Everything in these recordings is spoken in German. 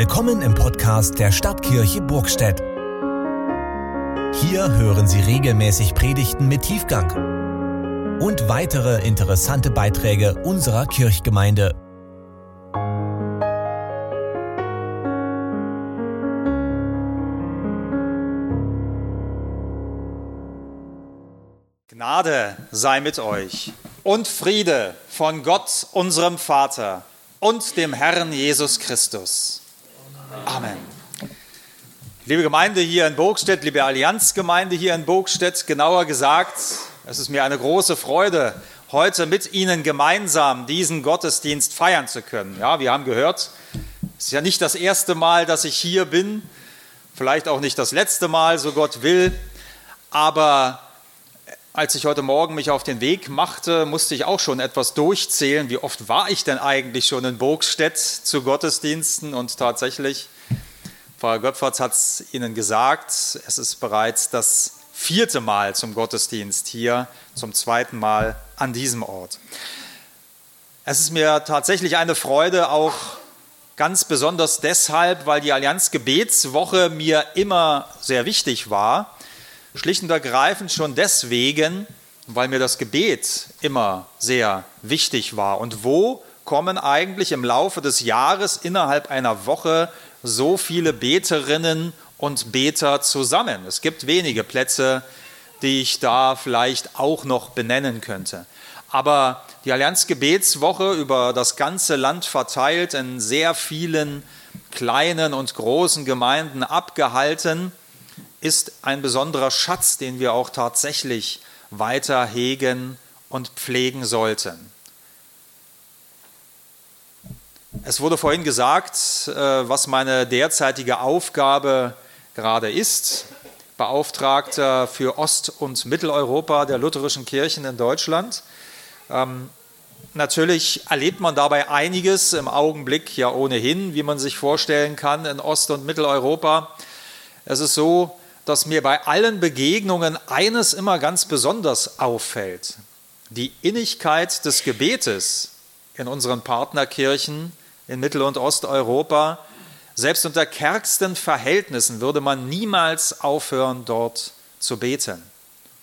Willkommen im Podcast der Stadtkirche Burgstedt. Hier hören Sie regelmäßig Predigten mit Tiefgang und weitere interessante Beiträge unserer Kirchgemeinde. Gnade sei mit euch und Friede von Gott, unserem Vater und dem Herrn Jesus Christus. Liebe Gemeinde hier in Burgstedt, liebe Allianzgemeinde hier in Burgstedt, genauer gesagt, es ist mir eine große Freude, heute mit Ihnen gemeinsam diesen Gottesdienst feiern zu können. Ja, wir haben gehört, es ist ja nicht das erste Mal, dass ich hier bin, vielleicht auch nicht das letzte Mal, so Gott will, aber als ich heute Morgen mich auf den Weg machte, musste ich auch schon etwas durchzählen, wie oft war ich denn eigentlich schon in Burgstedt zu Gottesdiensten und tatsächlich, Pfarrer Göpfertz hat es Ihnen gesagt, es ist bereits das vierte Mal zum Gottesdienst hier, zum zweiten Mal an diesem Ort. Es ist mir tatsächlich eine Freude, auch ganz besonders deshalb, weil die Allianz Gebetswoche mir immer sehr wichtig war Schlicht und ergreifend schon deswegen, weil mir das Gebet immer sehr wichtig war. Und wo kommen eigentlich im Laufe des Jahres innerhalb einer Woche so viele Beterinnen und Beter zusammen? Es gibt wenige Plätze, die ich da vielleicht auch noch benennen könnte. Aber die Allianz Gebetswoche über das ganze Land verteilt in sehr vielen kleinen und großen Gemeinden abgehalten ist ein besonderer Schatz, den wir auch tatsächlich weiter hegen und pflegen sollten. Es wurde vorhin gesagt, äh, was meine derzeitige Aufgabe gerade ist. Beauftragter für Ost- und Mitteleuropa der lutherischen Kirchen in Deutschland. Ähm, natürlich erlebt man dabei einiges im Augenblick ja ohnehin, wie man sich vorstellen kann in Ost- und Mitteleuropa. Es ist so, dass mir bei allen Begegnungen eines immer ganz besonders auffällt. Die Innigkeit des Gebetes in unseren Partnerkirchen in Mittel- und Osteuropa. Selbst unter kärgsten Verhältnissen würde man niemals aufhören, dort zu beten.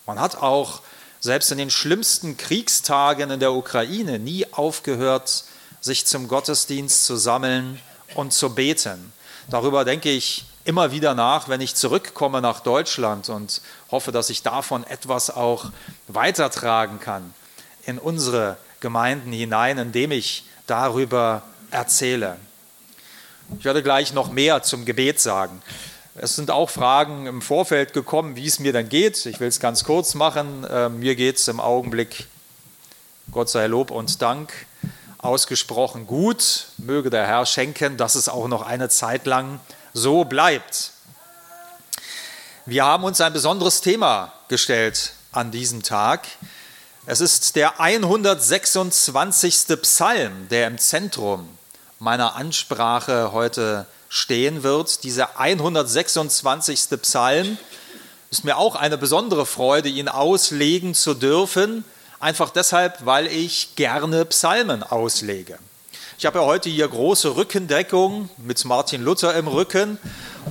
Man hat auch selbst in den schlimmsten Kriegstagen in der Ukraine nie aufgehört, sich zum Gottesdienst zu sammeln und zu beten. Darüber denke ich immer wieder nach, wenn ich zurückkomme nach Deutschland und hoffe, dass ich davon etwas auch weitertragen kann in unsere Gemeinden hinein, indem ich darüber erzähle. Ich werde gleich noch mehr zum Gebet sagen. Es sind auch Fragen im Vorfeld gekommen, wie es mir dann geht. Ich will es ganz kurz machen. Äh, mir geht es im Augenblick, Gott sei Lob und Dank, ausgesprochen gut. Möge der Herr schenken, dass es auch noch eine Zeit lang so bleibt. Wir haben uns ein besonderes Thema gestellt an diesem Tag. Es ist der 126. Psalm, der im Zentrum meiner Ansprache heute stehen wird. Dieser 126. Psalm ist mir auch eine besondere Freude, ihn auslegen zu dürfen, einfach deshalb, weil ich gerne Psalmen auslege. Ich habe ja heute hier große Rückendeckung mit Martin Luther im Rücken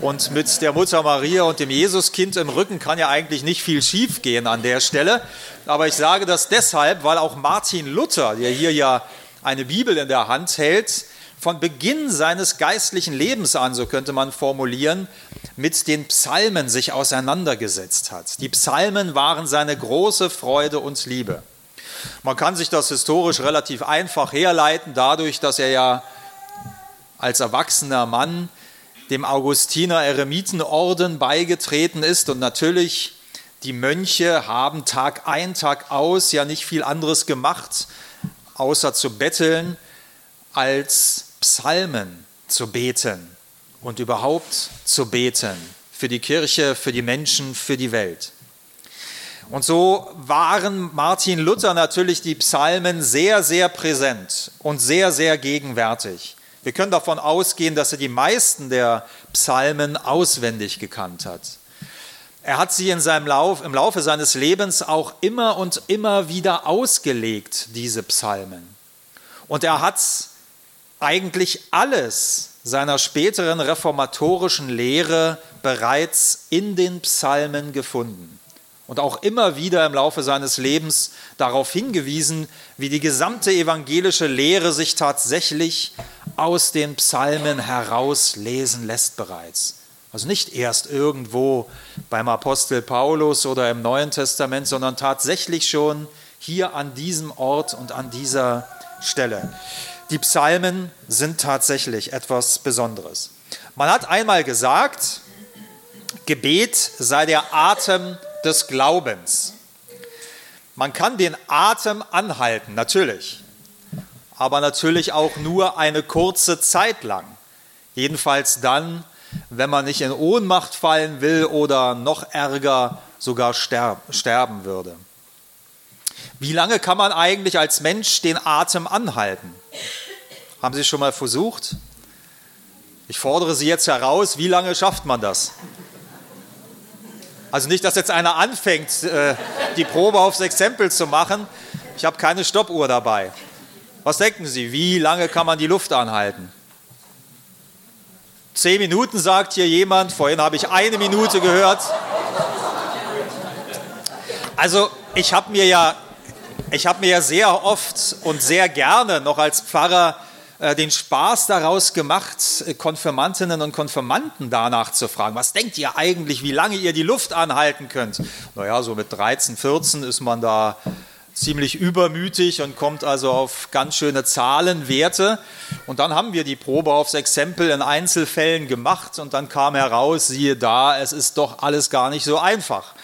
und mit der Mutter Maria und dem Jesuskind im Rücken kann ja eigentlich nicht viel schiefgehen an der Stelle. Aber ich sage das deshalb, weil auch Martin Luther, der hier ja eine Bibel in der Hand hält, von Beginn seines geistlichen Lebens an, so könnte man formulieren, mit den Psalmen sich auseinandergesetzt hat. Die Psalmen waren seine große Freude und Liebe. Man kann sich das historisch relativ einfach herleiten, dadurch, dass er ja als erwachsener Mann dem Augustiner Eremitenorden beigetreten ist und natürlich die Mönche haben Tag ein, Tag aus ja nicht viel anderes gemacht, außer zu betteln, als Psalmen zu beten und überhaupt zu beten für die Kirche, für die Menschen, für die Welt. Und so waren Martin Luther natürlich die Psalmen sehr, sehr präsent und sehr, sehr gegenwärtig. Wir können davon ausgehen, dass er die meisten der Psalmen auswendig gekannt hat. Er hat sie in seinem Lauf, im Laufe seines Lebens auch immer und immer wieder ausgelegt, diese Psalmen. Und er hat eigentlich alles seiner späteren reformatorischen Lehre bereits in den Psalmen gefunden und auch immer wieder im Laufe seines Lebens darauf hingewiesen, wie die gesamte evangelische Lehre sich tatsächlich aus den Psalmen herauslesen lässt bereits. Also nicht erst irgendwo beim Apostel Paulus oder im Neuen Testament, sondern tatsächlich schon hier an diesem Ort und an dieser Stelle. Die Psalmen sind tatsächlich etwas Besonderes. Man hat einmal gesagt, Gebet sei der Atem des Glaubens. Man kann den Atem anhalten, natürlich, aber natürlich auch nur eine kurze Zeit lang. Jedenfalls dann, wenn man nicht in Ohnmacht fallen will oder noch ärger sogar sterben würde. Wie lange kann man eigentlich als Mensch den Atem anhalten? Haben Sie schon mal versucht? Ich fordere Sie jetzt heraus, wie lange schafft man das? Also nicht, dass jetzt einer anfängt, äh, die Probe aufs Exempel zu machen. Ich habe keine Stoppuhr dabei. Was denken Sie, wie lange kann man die Luft anhalten? Zehn Minuten sagt hier jemand, vorhin habe ich eine Minute gehört. Also ich habe mir ja ich habe mir ja sehr oft und sehr gerne noch als Pfarrer äh, den Spaß daraus gemacht, äh, Konfirmantinnen und Konfirmanden danach zu fragen, was denkt ihr eigentlich, wie lange ihr die Luft anhalten könnt? Naja, so mit 13, 14 ist man da ziemlich übermütig und kommt also auf ganz schöne Zahlenwerte. Und dann haben wir die Probe aufs Exempel in Einzelfällen gemacht und dann kam heraus, siehe da, es ist doch alles gar nicht so einfach.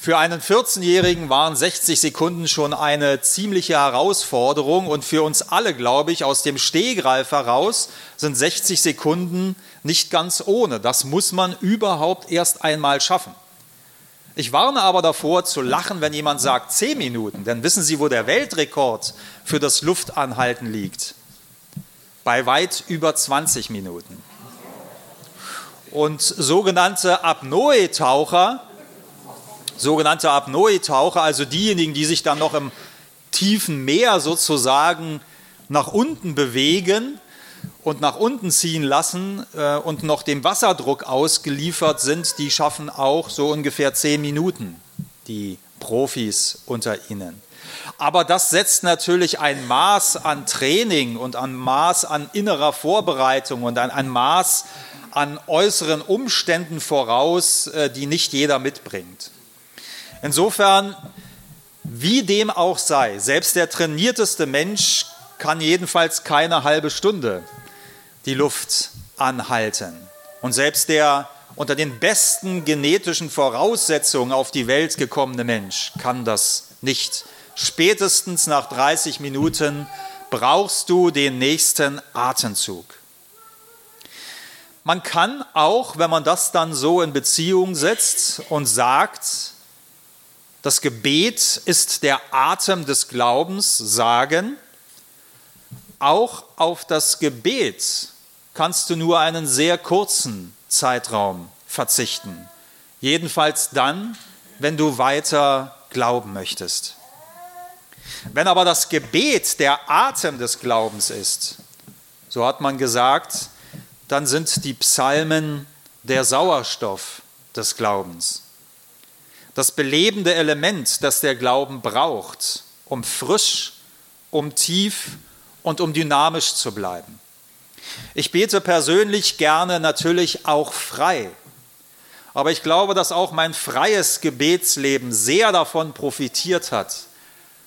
Für einen 14-Jährigen waren 60 Sekunden schon eine ziemliche Herausforderung und für uns alle, glaube ich, aus dem Stehgreif heraus sind 60 Sekunden nicht ganz ohne. Das muss man überhaupt erst einmal schaffen. Ich warne aber davor zu lachen, wenn jemand sagt 10 Minuten, denn wissen Sie, wo der Weltrekord für das Luftanhalten liegt? Bei weit über 20 Minuten. Und sogenannte Apnoe-Taucher, sogenannte Apnoe-Taucher, also diejenigen, die sich dann noch im tiefen Meer sozusagen nach unten bewegen und nach unten ziehen lassen äh, und noch dem Wasserdruck ausgeliefert sind, die schaffen auch so ungefähr zehn Minuten, die Profis unter ihnen. Aber das setzt natürlich ein Maß an Training und ein Maß an innerer Vorbereitung und ein, ein Maß an äußeren Umständen voraus, äh, die nicht jeder mitbringt. Insofern, wie dem auch sei, selbst der trainierteste Mensch kann jedenfalls keine halbe Stunde die Luft anhalten. Und selbst der unter den besten genetischen Voraussetzungen auf die Welt gekommene Mensch kann das nicht. Spätestens nach 30 Minuten brauchst du den nächsten Atemzug. Man kann auch, wenn man das dann so in Beziehung setzt und sagt, das Gebet ist der Atem des Glaubens, sagen, auch auf das Gebet kannst du nur einen sehr kurzen Zeitraum verzichten. Jedenfalls dann, wenn du weiter glauben möchtest. Wenn aber das Gebet der Atem des Glaubens ist, so hat man gesagt, dann sind die Psalmen der Sauerstoff des Glaubens das belebende Element, das der Glauben braucht, um frisch, um tief und um dynamisch zu bleiben. Ich bete persönlich gerne natürlich auch frei, aber ich glaube, dass auch mein freies Gebetsleben sehr davon profitiert hat,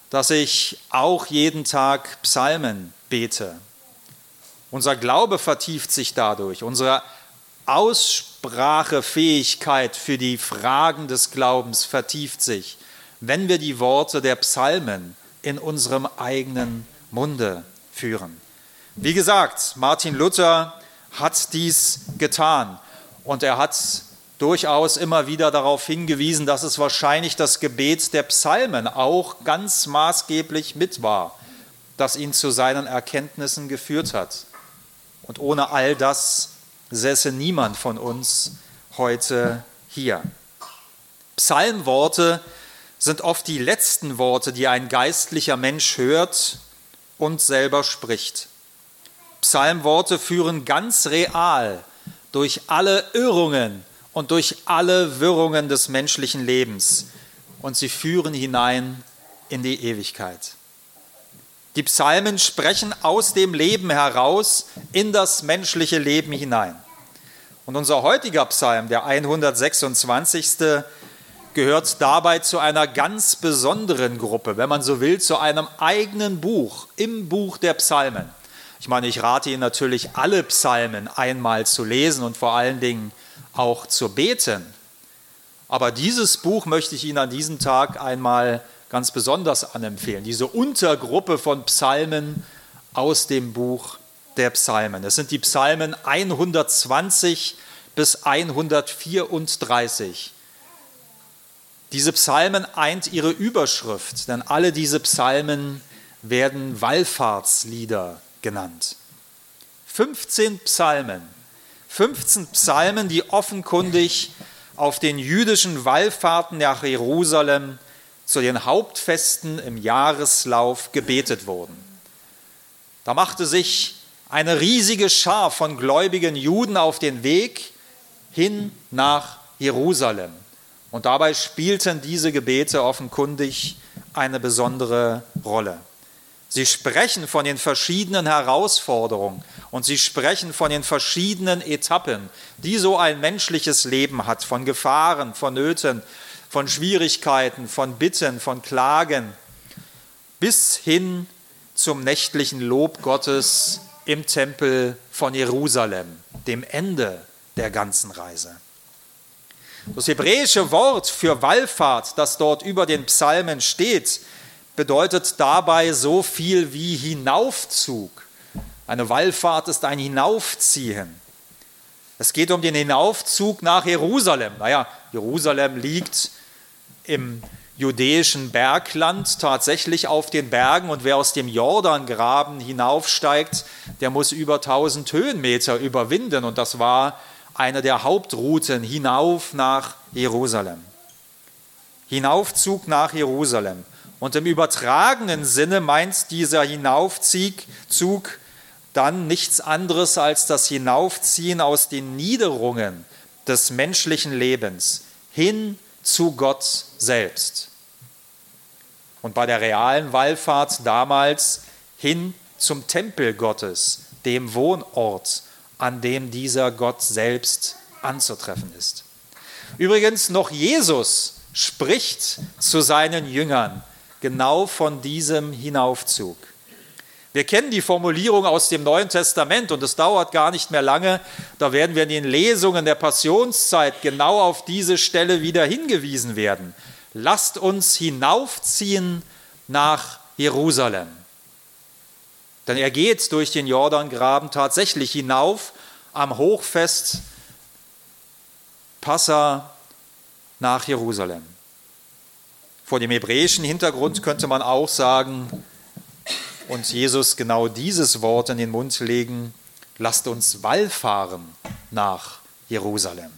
dass ich auch jeden Tag Psalmen bete. Unser Glaube vertieft sich dadurch, unsere Aussprachefähigkeit für die Fragen des Glaubens vertieft sich, wenn wir die Worte der Psalmen in unserem eigenen Munde führen. Wie gesagt, Martin Luther hat dies getan und er hat durchaus immer wieder darauf hingewiesen, dass es wahrscheinlich das Gebet der Psalmen auch ganz maßgeblich mit war, das ihn zu seinen Erkenntnissen geführt hat. Und ohne all das säße niemand von uns heute hier. Psalmworte sind oft die letzten Worte, die ein geistlicher Mensch hört und selber spricht. Psalmworte führen ganz real durch alle Irrungen und durch alle Wirrungen des menschlichen Lebens und sie führen hinein in die Ewigkeit. Die Psalmen sprechen aus dem Leben heraus in das menschliche Leben hinein. Und unser heutiger Psalm, der 126., gehört dabei zu einer ganz besonderen Gruppe, wenn man so will, zu einem eigenen Buch im Buch der Psalmen. Ich meine, ich rate Ihnen natürlich, alle Psalmen einmal zu lesen und vor allen Dingen auch zu beten. Aber dieses Buch möchte ich Ihnen an diesem Tag einmal ganz besonders anempfehlen. Diese Untergruppe von Psalmen aus dem Buch der Psalmen. Es sind die Psalmen 120 bis 134. Diese Psalmen eint ihre Überschrift, denn alle diese Psalmen werden Wallfahrtslieder genannt. 15 Psalmen, 15 Psalmen, die offenkundig auf den jüdischen Wallfahrten nach Jerusalem zu den Hauptfesten im Jahreslauf gebetet wurden. Da machte sich eine riesige Schar von gläubigen Juden auf den Weg hin nach Jerusalem. Und dabei spielten diese Gebete offenkundig eine besondere Rolle. Sie sprechen von den verschiedenen Herausforderungen und sie sprechen von den verschiedenen Etappen, die so ein menschliches Leben hat, von Gefahren, von Nöten, von Schwierigkeiten, von Bitten, von Klagen, bis hin zum nächtlichen Lob Gottes im Tempel von Jerusalem, dem Ende der ganzen Reise. Das hebräische Wort für Wallfahrt, das dort über den Psalmen steht, bedeutet dabei so viel wie Hinaufzug. Eine Wallfahrt ist ein Hinaufziehen. Es geht um den Hinaufzug nach Jerusalem. Naja, Jerusalem liegt im judäischen Bergland tatsächlich auf den Bergen und wer aus dem Jordangraben hinaufsteigt, der muss über 1000 Höhenmeter überwinden und das war eine der Hauptrouten hinauf nach Jerusalem. Hinaufzug nach Jerusalem. Und im übertragenen Sinne meint dieser Hinaufzug dann nichts anderes als das Hinaufziehen aus den Niederungen des menschlichen Lebens hin zu Gott selbst. Und bei der realen Wallfahrt damals hin zum Tempel Gottes, dem Wohnort an dem dieser Gott selbst anzutreffen ist. Übrigens, noch Jesus spricht zu seinen Jüngern genau von diesem Hinaufzug. Wir kennen die Formulierung aus dem Neuen Testament und es dauert gar nicht mehr lange. Da werden wir in den Lesungen der Passionszeit genau auf diese Stelle wieder hingewiesen werden. Lasst uns hinaufziehen nach Jerusalem. Denn er geht durch den Jordangraben tatsächlich hinauf am Hochfest Passa nach Jerusalem. Vor dem hebräischen Hintergrund könnte man auch sagen, und Jesus genau dieses Wort in den Mund legen, lasst uns wallfahren nach Jerusalem.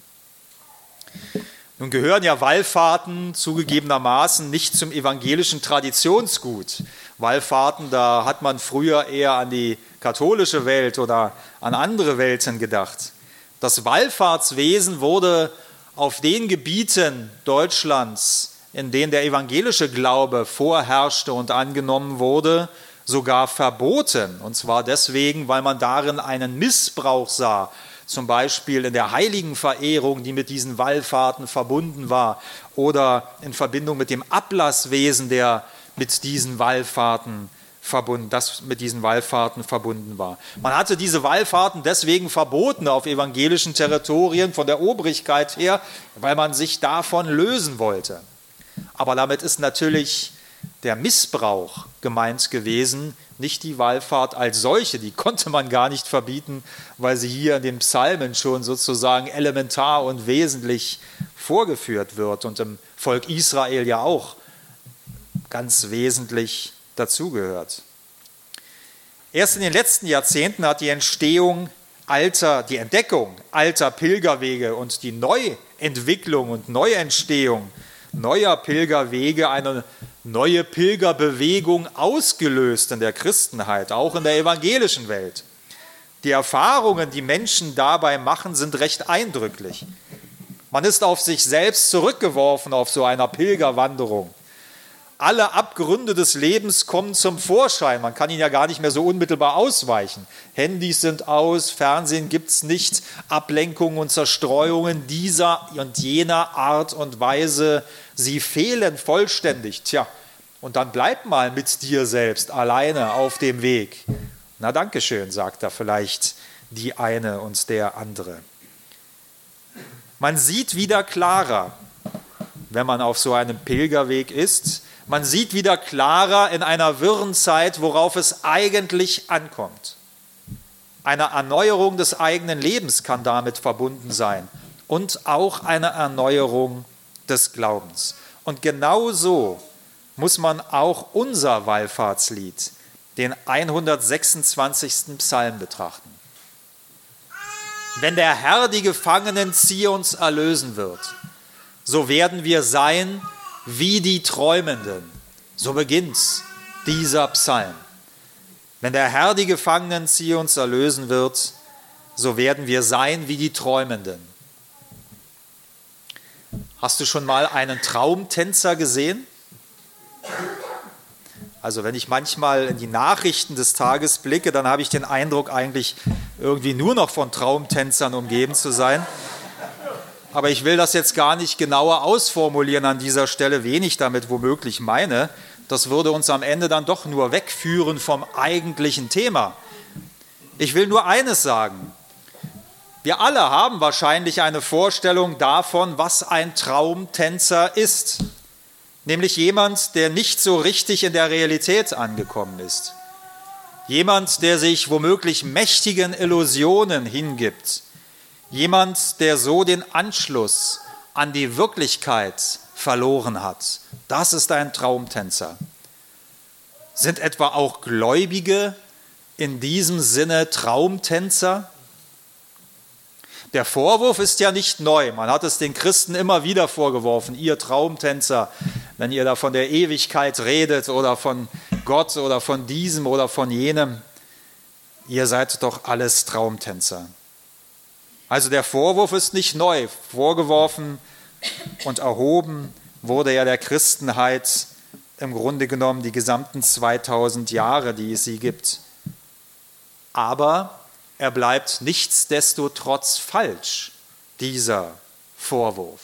Nun gehören ja Wallfahrten zugegebenermaßen nicht zum evangelischen Traditionsgut. Wallfahrten, da hat man früher eher an die katholische Welt oder an andere Welten gedacht. Das Wallfahrtswesen wurde auf den Gebieten Deutschlands, in denen der evangelische Glaube vorherrschte und angenommen wurde, sogar verboten. Und zwar deswegen, weil man darin einen Missbrauch sah, zum Beispiel in der Heiligenverehrung, die mit diesen Wallfahrten verbunden war, oder in Verbindung mit dem Ablasswesen, der mit diesen Wallfahrten verbunden, das mit diesen Wallfahrten verbunden war. Man hatte diese Wallfahrten deswegen verboten auf evangelischen Territorien von der Obrigkeit her, weil man sich davon lösen wollte. Aber damit ist natürlich der Missbrauch gemeint gewesen, nicht die Wallfahrt als solche, die konnte man gar nicht verbieten, weil sie hier in den Psalmen schon sozusagen elementar und wesentlich vorgeführt wird und im Volk Israel ja auch ganz wesentlich dazugehört. Erst in den letzten Jahrzehnten hat die Entstehung alter, die Entdeckung alter Pilgerwege und die Neuentwicklung und Neuentstehung neuer Pilgerwege eine neue Pilgerbewegung ausgelöst in der Christenheit, auch in der evangelischen Welt. Die Erfahrungen, die Menschen dabei machen, sind recht eindrücklich. Man ist auf sich selbst zurückgeworfen auf so einer Pilgerwanderung. Alle Abgründe des Lebens kommen zum Vorschein. Man kann ihnen ja gar nicht mehr so unmittelbar ausweichen. Handys sind aus, Fernsehen gibt es nicht, Ablenkungen und Zerstreuungen dieser und jener Art und Weise, sie fehlen vollständig. Tja, und dann bleib mal mit dir selbst alleine auf dem Weg. Na, danke schön, sagt da vielleicht die eine und der andere. Man sieht wieder klarer, wenn man auf so einem Pilgerweg ist. Man sieht wieder klarer in einer wirren Zeit, worauf es eigentlich ankommt. Eine Erneuerung des eigenen Lebens kann damit verbunden sein und auch eine Erneuerung des Glaubens. Und genau so muss man auch unser Wallfahrtslied, den 126. Psalm, betrachten. Wenn der Herr die Gefangenen Zions erlösen wird, so werden wir sein wie die Träumenden. So beginnt dieser Psalm. Wenn der Herr die Gefangenen Zions erlösen wird, so werden wir sein wie die Träumenden. Hast du schon mal einen Traumtänzer gesehen? Also wenn ich manchmal in die Nachrichten des Tages blicke, dann habe ich den Eindruck, eigentlich irgendwie nur noch von Traumtänzern umgeben zu sein. Aber ich will das jetzt gar nicht genauer ausformulieren an dieser Stelle, wen ich damit womöglich meine. Das würde uns am Ende dann doch nur wegführen vom eigentlichen Thema. Ich will nur eines sagen. Wir alle haben wahrscheinlich eine Vorstellung davon, was ein Traumtänzer ist nämlich jemand, der nicht so richtig in der Realität angekommen ist. Jemand, der sich womöglich mächtigen Illusionen hingibt. Jemand, der so den Anschluss an die Wirklichkeit verloren hat. Das ist ein Traumtänzer. Sind etwa auch Gläubige in diesem Sinne Traumtänzer? Der Vorwurf ist ja nicht neu. Man hat es den Christen immer wieder vorgeworfen, ihr Traumtänzer, wenn ihr da von der Ewigkeit redet oder von Gott oder von diesem oder von jenem. Ihr seid doch alles Traumtänzer. Also der Vorwurf ist nicht neu. Vorgeworfen und erhoben wurde ja der Christenheit im Grunde genommen die gesamten 2000 Jahre, die es sie gibt. Aber er bleibt nichtsdestotrotz falsch, dieser Vorwurf.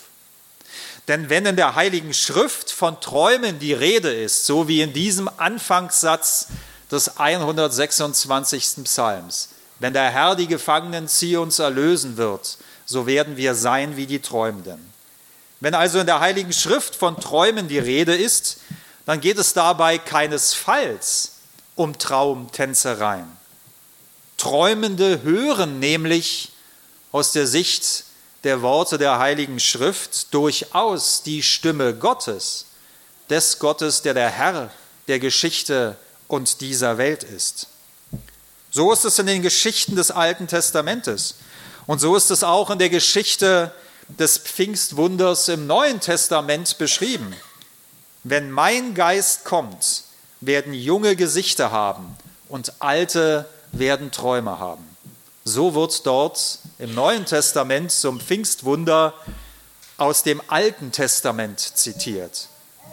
Denn wenn in der Heiligen Schrift von Träumen die Rede ist, so wie in diesem Anfangssatz des 126. Psalms, wenn der Herr die Gefangenen Zions erlösen wird, so werden wir sein wie die Träumenden. Wenn also in der Heiligen Schrift von Träumen die Rede ist, dann geht es dabei keinesfalls um Traumtänzereien. Träumende hören nämlich aus der Sicht der Worte der Heiligen Schrift durchaus die Stimme Gottes, des Gottes, der der Herr der Geschichte und dieser Welt ist. So ist es in den Geschichten des Alten Testamentes und so ist es auch in der Geschichte des Pfingstwunders im Neuen Testament beschrieben. Wenn mein Geist kommt, werden junge Gesichter haben und alte werden Träume haben. So wird dort im Neuen Testament zum Pfingstwunder aus dem Alten Testament zitiert.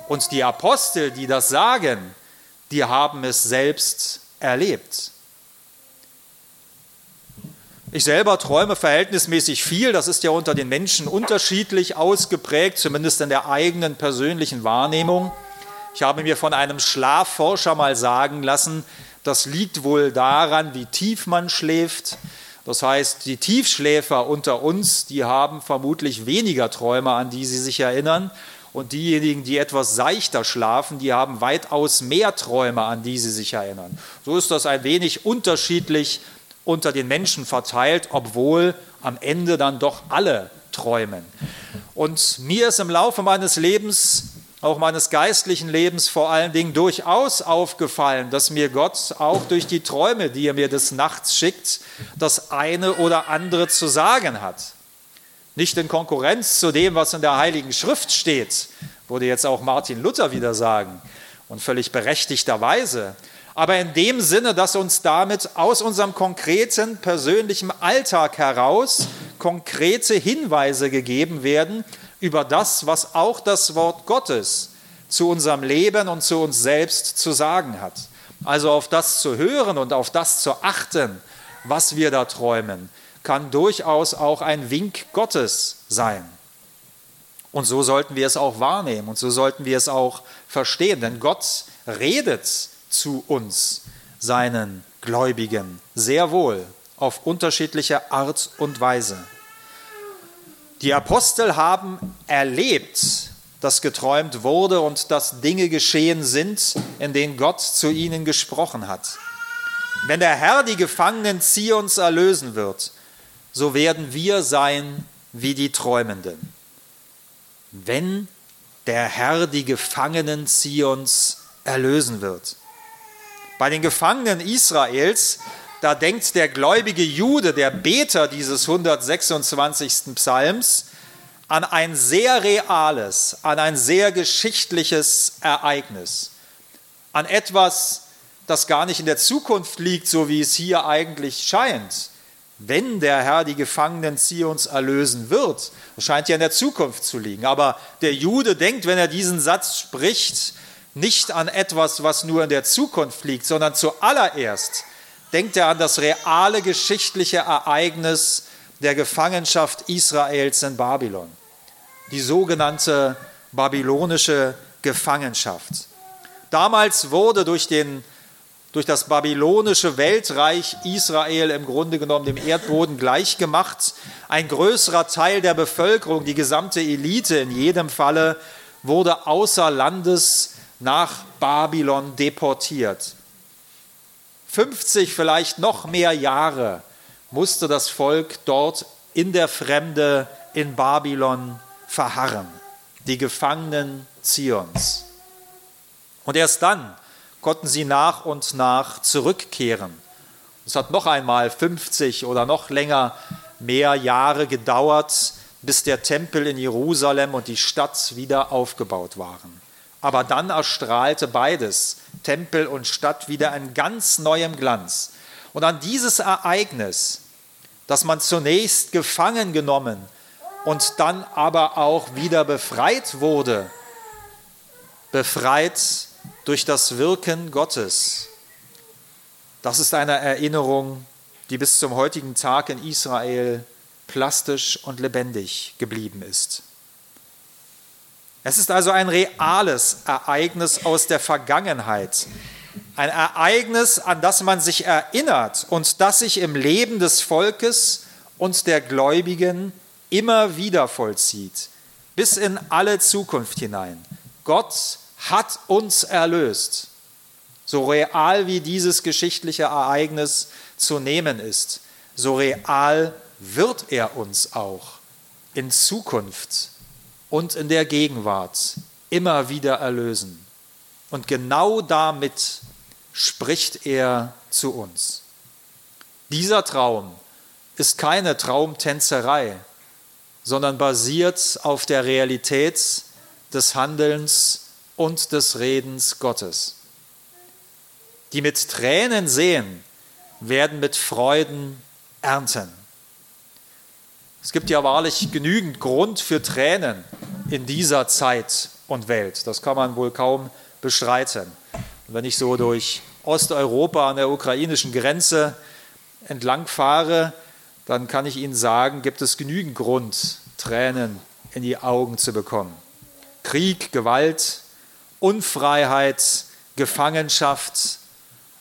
Und die Apostel, die das sagen, die haben es selbst erlebt. Ich selber träume verhältnismäßig viel, das ist ja unter den Menschen unterschiedlich ausgeprägt, zumindest in der eigenen persönlichen Wahrnehmung. Ich habe mir von einem Schlafforscher mal sagen lassen, das liegt wohl daran, wie tief man schläft. Das heißt, die Tiefschläfer unter uns, die haben vermutlich weniger Träume, an die sie sich erinnern. Und diejenigen, die etwas seichter schlafen, die haben weitaus mehr Träume, an die sie sich erinnern. So ist das ein wenig unterschiedlich unter den Menschen verteilt, obwohl am Ende dann doch alle träumen. Und mir ist im Laufe meines Lebens auch meines geistlichen Lebens vor allen Dingen durchaus aufgefallen, dass mir Gott auch durch die Träume, die er mir des Nachts schickt, das eine oder andere zu sagen hat. Nicht in Konkurrenz zu dem, was in der Heiligen Schrift steht, würde jetzt auch Martin Luther wieder sagen, und völlig berechtigterweise. aber in dem Sinne, dass uns damit aus unserem konkreten persönlichen Alltag heraus konkrete Hinweise gegeben werden über das, was auch das Wort Gottes zu unserem Leben und zu uns selbst zu sagen hat. Also auf das zu hören und auf das zu achten, was wir da träumen, kann durchaus auch ein Wink Gottes sein. Und so sollten wir es auch wahrnehmen und so sollten wir es auch verstehen, denn Gott redet zu uns, seinen Gläubigen, sehr wohl auf unterschiedliche Art und Weise. Die Apostel haben erlebt, dass geträumt wurde und dass Dinge geschehen sind, in denen Gott zu ihnen gesprochen hat. Wenn der Herr die Gefangenen Zions erlösen wird, so werden wir sein wie die Träumenden. Wenn der Herr die Gefangenen Zions erlösen wird. Bei den Gefangenen Israels, da denkt der gläubige Jude, der Beter dieses 126. Psalms, an ein sehr reales, an ein sehr geschichtliches Ereignis, an etwas, das gar nicht in der Zukunft liegt, so wie es hier eigentlich scheint. Wenn der Herr die Gefangenen Zions erlösen wird, das scheint ja in der Zukunft zu liegen. Aber der Jude denkt, wenn er diesen Satz spricht, nicht an etwas, was nur in der Zukunft liegt, sondern zuallererst denkt er an das reale geschichtliche Ereignis der Gefangenschaft Israels in Babylon, die sogenannte babylonische Gefangenschaft. Damals wurde durch, den, durch das babylonische Weltreich Israel im Grunde genommen dem Erdboden gleichgemacht. Ein größerer Teil der Bevölkerung, die gesamte Elite in jedem Falle, wurde außer Landes nach Babylon deportiert. 50, vielleicht noch mehr Jahre musste das Volk dort in der Fremde in Babylon verharren, die Gefangenen Zions. Und erst dann konnten sie nach und nach zurückkehren. Es hat noch einmal 50 oder noch länger mehr Jahre gedauert, bis der Tempel in Jerusalem und die Stadt wieder aufgebaut waren. Aber dann erstrahlte beides, Tempel und Stadt, wieder in ganz neuem Glanz. Und an dieses Ereignis, dass man zunächst gefangen genommen und dann aber auch wieder befreit wurde, befreit durch das Wirken Gottes. Das ist eine Erinnerung, die bis zum heutigen Tag in Israel plastisch und lebendig geblieben ist. Es ist also ein reales Ereignis aus der Vergangenheit. Ein Ereignis, an das man sich erinnert und das sich im Leben des Volkes und der Gläubigen immer wieder vollzieht, bis in alle Zukunft hinein. Gott hat uns erlöst. So real wie dieses geschichtliche Ereignis zu nehmen ist, so real wird er uns auch in Zukunft und in der Gegenwart immer wieder erlösen. Und genau damit spricht er zu uns. Dieser Traum ist keine Traumtänzerei, sondern basiert auf der Realität des Handelns und des Redens Gottes. Die mit Tränen sehen, werden mit Freuden ernten. Es gibt ja wahrlich genügend Grund für Tränen in dieser Zeit und Welt. Das kann man wohl kaum bestreiten. Und wenn ich so durch Osteuropa an der ukrainischen Grenze entlang fahre, dann kann ich Ihnen sagen, gibt es genügend Grund, Tränen in die Augen zu bekommen. Krieg, Gewalt, Unfreiheit, Gefangenschaft,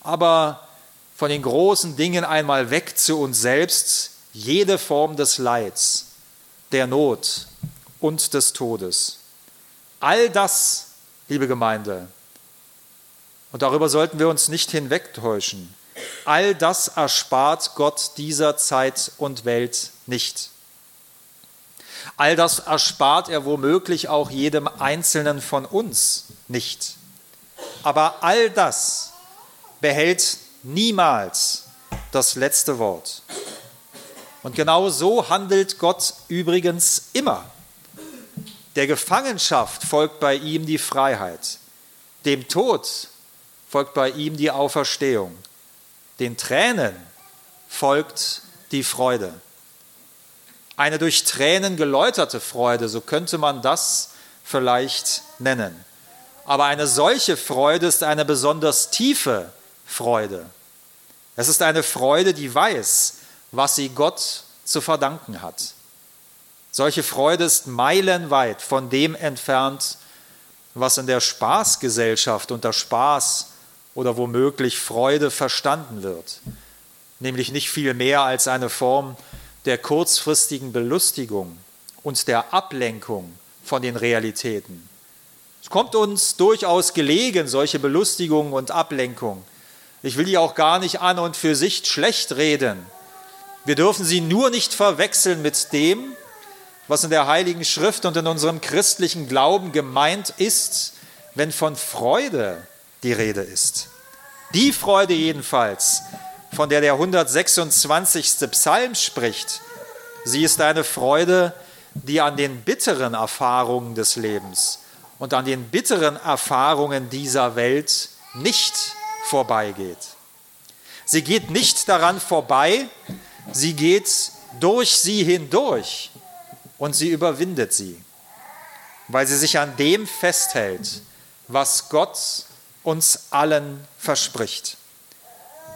aber von den großen Dingen einmal weg zu uns selbst, jede Form des Leids, der Not und des Todes. All das, liebe Gemeinde, und darüber sollten wir uns nicht hinwegtäuschen, all das erspart Gott dieser Zeit und Welt nicht. All das erspart er womöglich auch jedem Einzelnen von uns nicht. Aber all das behält niemals das letzte Wort. Und genau so handelt Gott übrigens immer. Der Gefangenschaft folgt bei ihm die Freiheit, dem Tod folgt bei ihm die Auferstehung. Den Tränen folgt die Freude. Eine durch Tränen geläuterte Freude, so könnte man das vielleicht nennen. Aber eine solche Freude ist eine besonders tiefe Freude. Es ist eine Freude, die weiß, was sie Gott zu verdanken hat. Solche Freude ist meilenweit von dem entfernt, was in der Spaßgesellschaft unter Spaß oder womöglich Freude verstanden wird, nämlich nicht viel mehr als eine Form der kurzfristigen Belustigung und der Ablenkung von den Realitäten. Es kommt uns durchaus gelegen, solche Belustigung und Ablenkung. Ich will die auch gar nicht an und für sich schlecht reden. Wir dürfen sie nur nicht verwechseln mit dem, was in der Heiligen Schrift und in unserem christlichen Glauben gemeint ist, wenn von Freude die Rede ist. Die Freude jedenfalls, von der der 126. Psalm spricht, sie ist eine Freude, die an den bitteren Erfahrungen des Lebens und an den bitteren Erfahrungen dieser Welt nicht vorbeigeht. Sie geht nicht daran vorbei, sie geht durch sie hindurch und sie überwindet sie, weil sie sich an dem festhält, was Gott uns allen verspricht.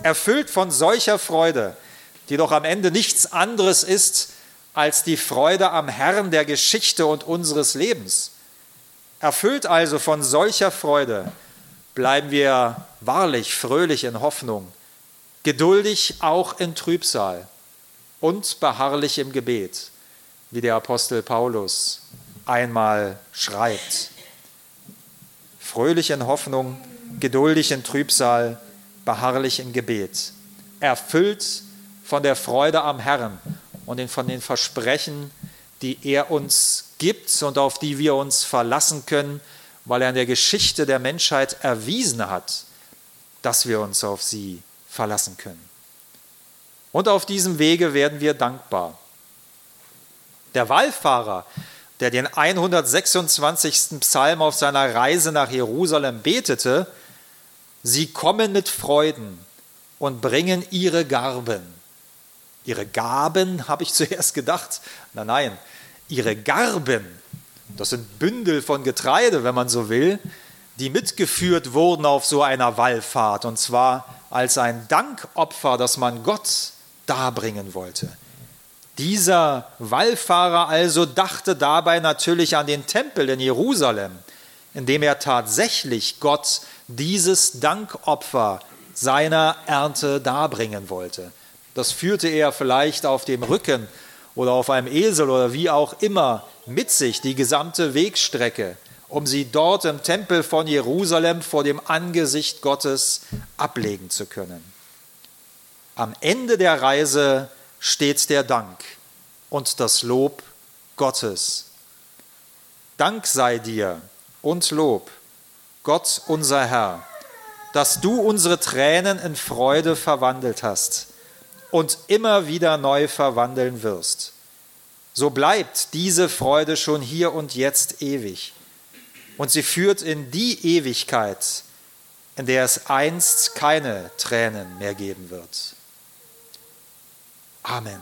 Erfüllt von solcher Freude, die doch am Ende nichts anderes ist als die Freude am Herrn der Geschichte und unseres Lebens. Erfüllt also von solcher Freude, bleiben wir wahrlich fröhlich in Hoffnung, geduldig auch in Trübsal und beharrlich im Gebet wie der Apostel Paulus einmal schreibt. Fröhlich in Hoffnung, geduldig in Trübsal, beharrlich in Gebet, erfüllt von der Freude am Herrn und von den Versprechen, die er uns gibt und auf die wir uns verlassen können, weil er in der Geschichte der Menschheit erwiesen hat, dass wir uns auf sie verlassen können. Und auf diesem Wege werden wir dankbar. Der Wallfahrer, der den 126. Psalm auf seiner Reise nach Jerusalem betete, sie kommen mit Freuden und bringen ihre Garben. Ihre Gaben, habe ich zuerst gedacht. Nein, nein, ihre Garben. Das sind Bündel von Getreide, wenn man so will, die mitgeführt wurden auf so einer Wallfahrt. Und zwar als ein Dankopfer, das man Gott darbringen wollte. Dieser Wallfahrer also dachte dabei natürlich an den Tempel in Jerusalem, in dem er tatsächlich Gott dieses Dankopfer seiner Ernte darbringen wollte. Das führte er vielleicht auf dem Rücken oder auf einem Esel oder wie auch immer mit sich die gesamte Wegstrecke, um sie dort im Tempel von Jerusalem vor dem Angesicht Gottes ablegen zu können. Am Ende der Reise steht der Dank und das Lob Gottes. Dank sei dir und Lob, Gott unser Herr, dass du unsere Tränen in Freude verwandelt hast und immer wieder neu verwandeln wirst. So bleibt diese Freude schon hier und jetzt ewig. Und sie führt in die Ewigkeit, in der es einst keine Tränen mehr geben wird. Amen.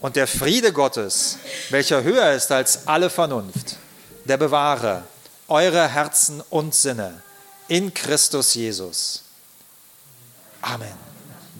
Und der Friede Gottes, welcher höher ist als alle Vernunft, der bewahre eure Herzen und Sinne in Christus Jesus. Amen.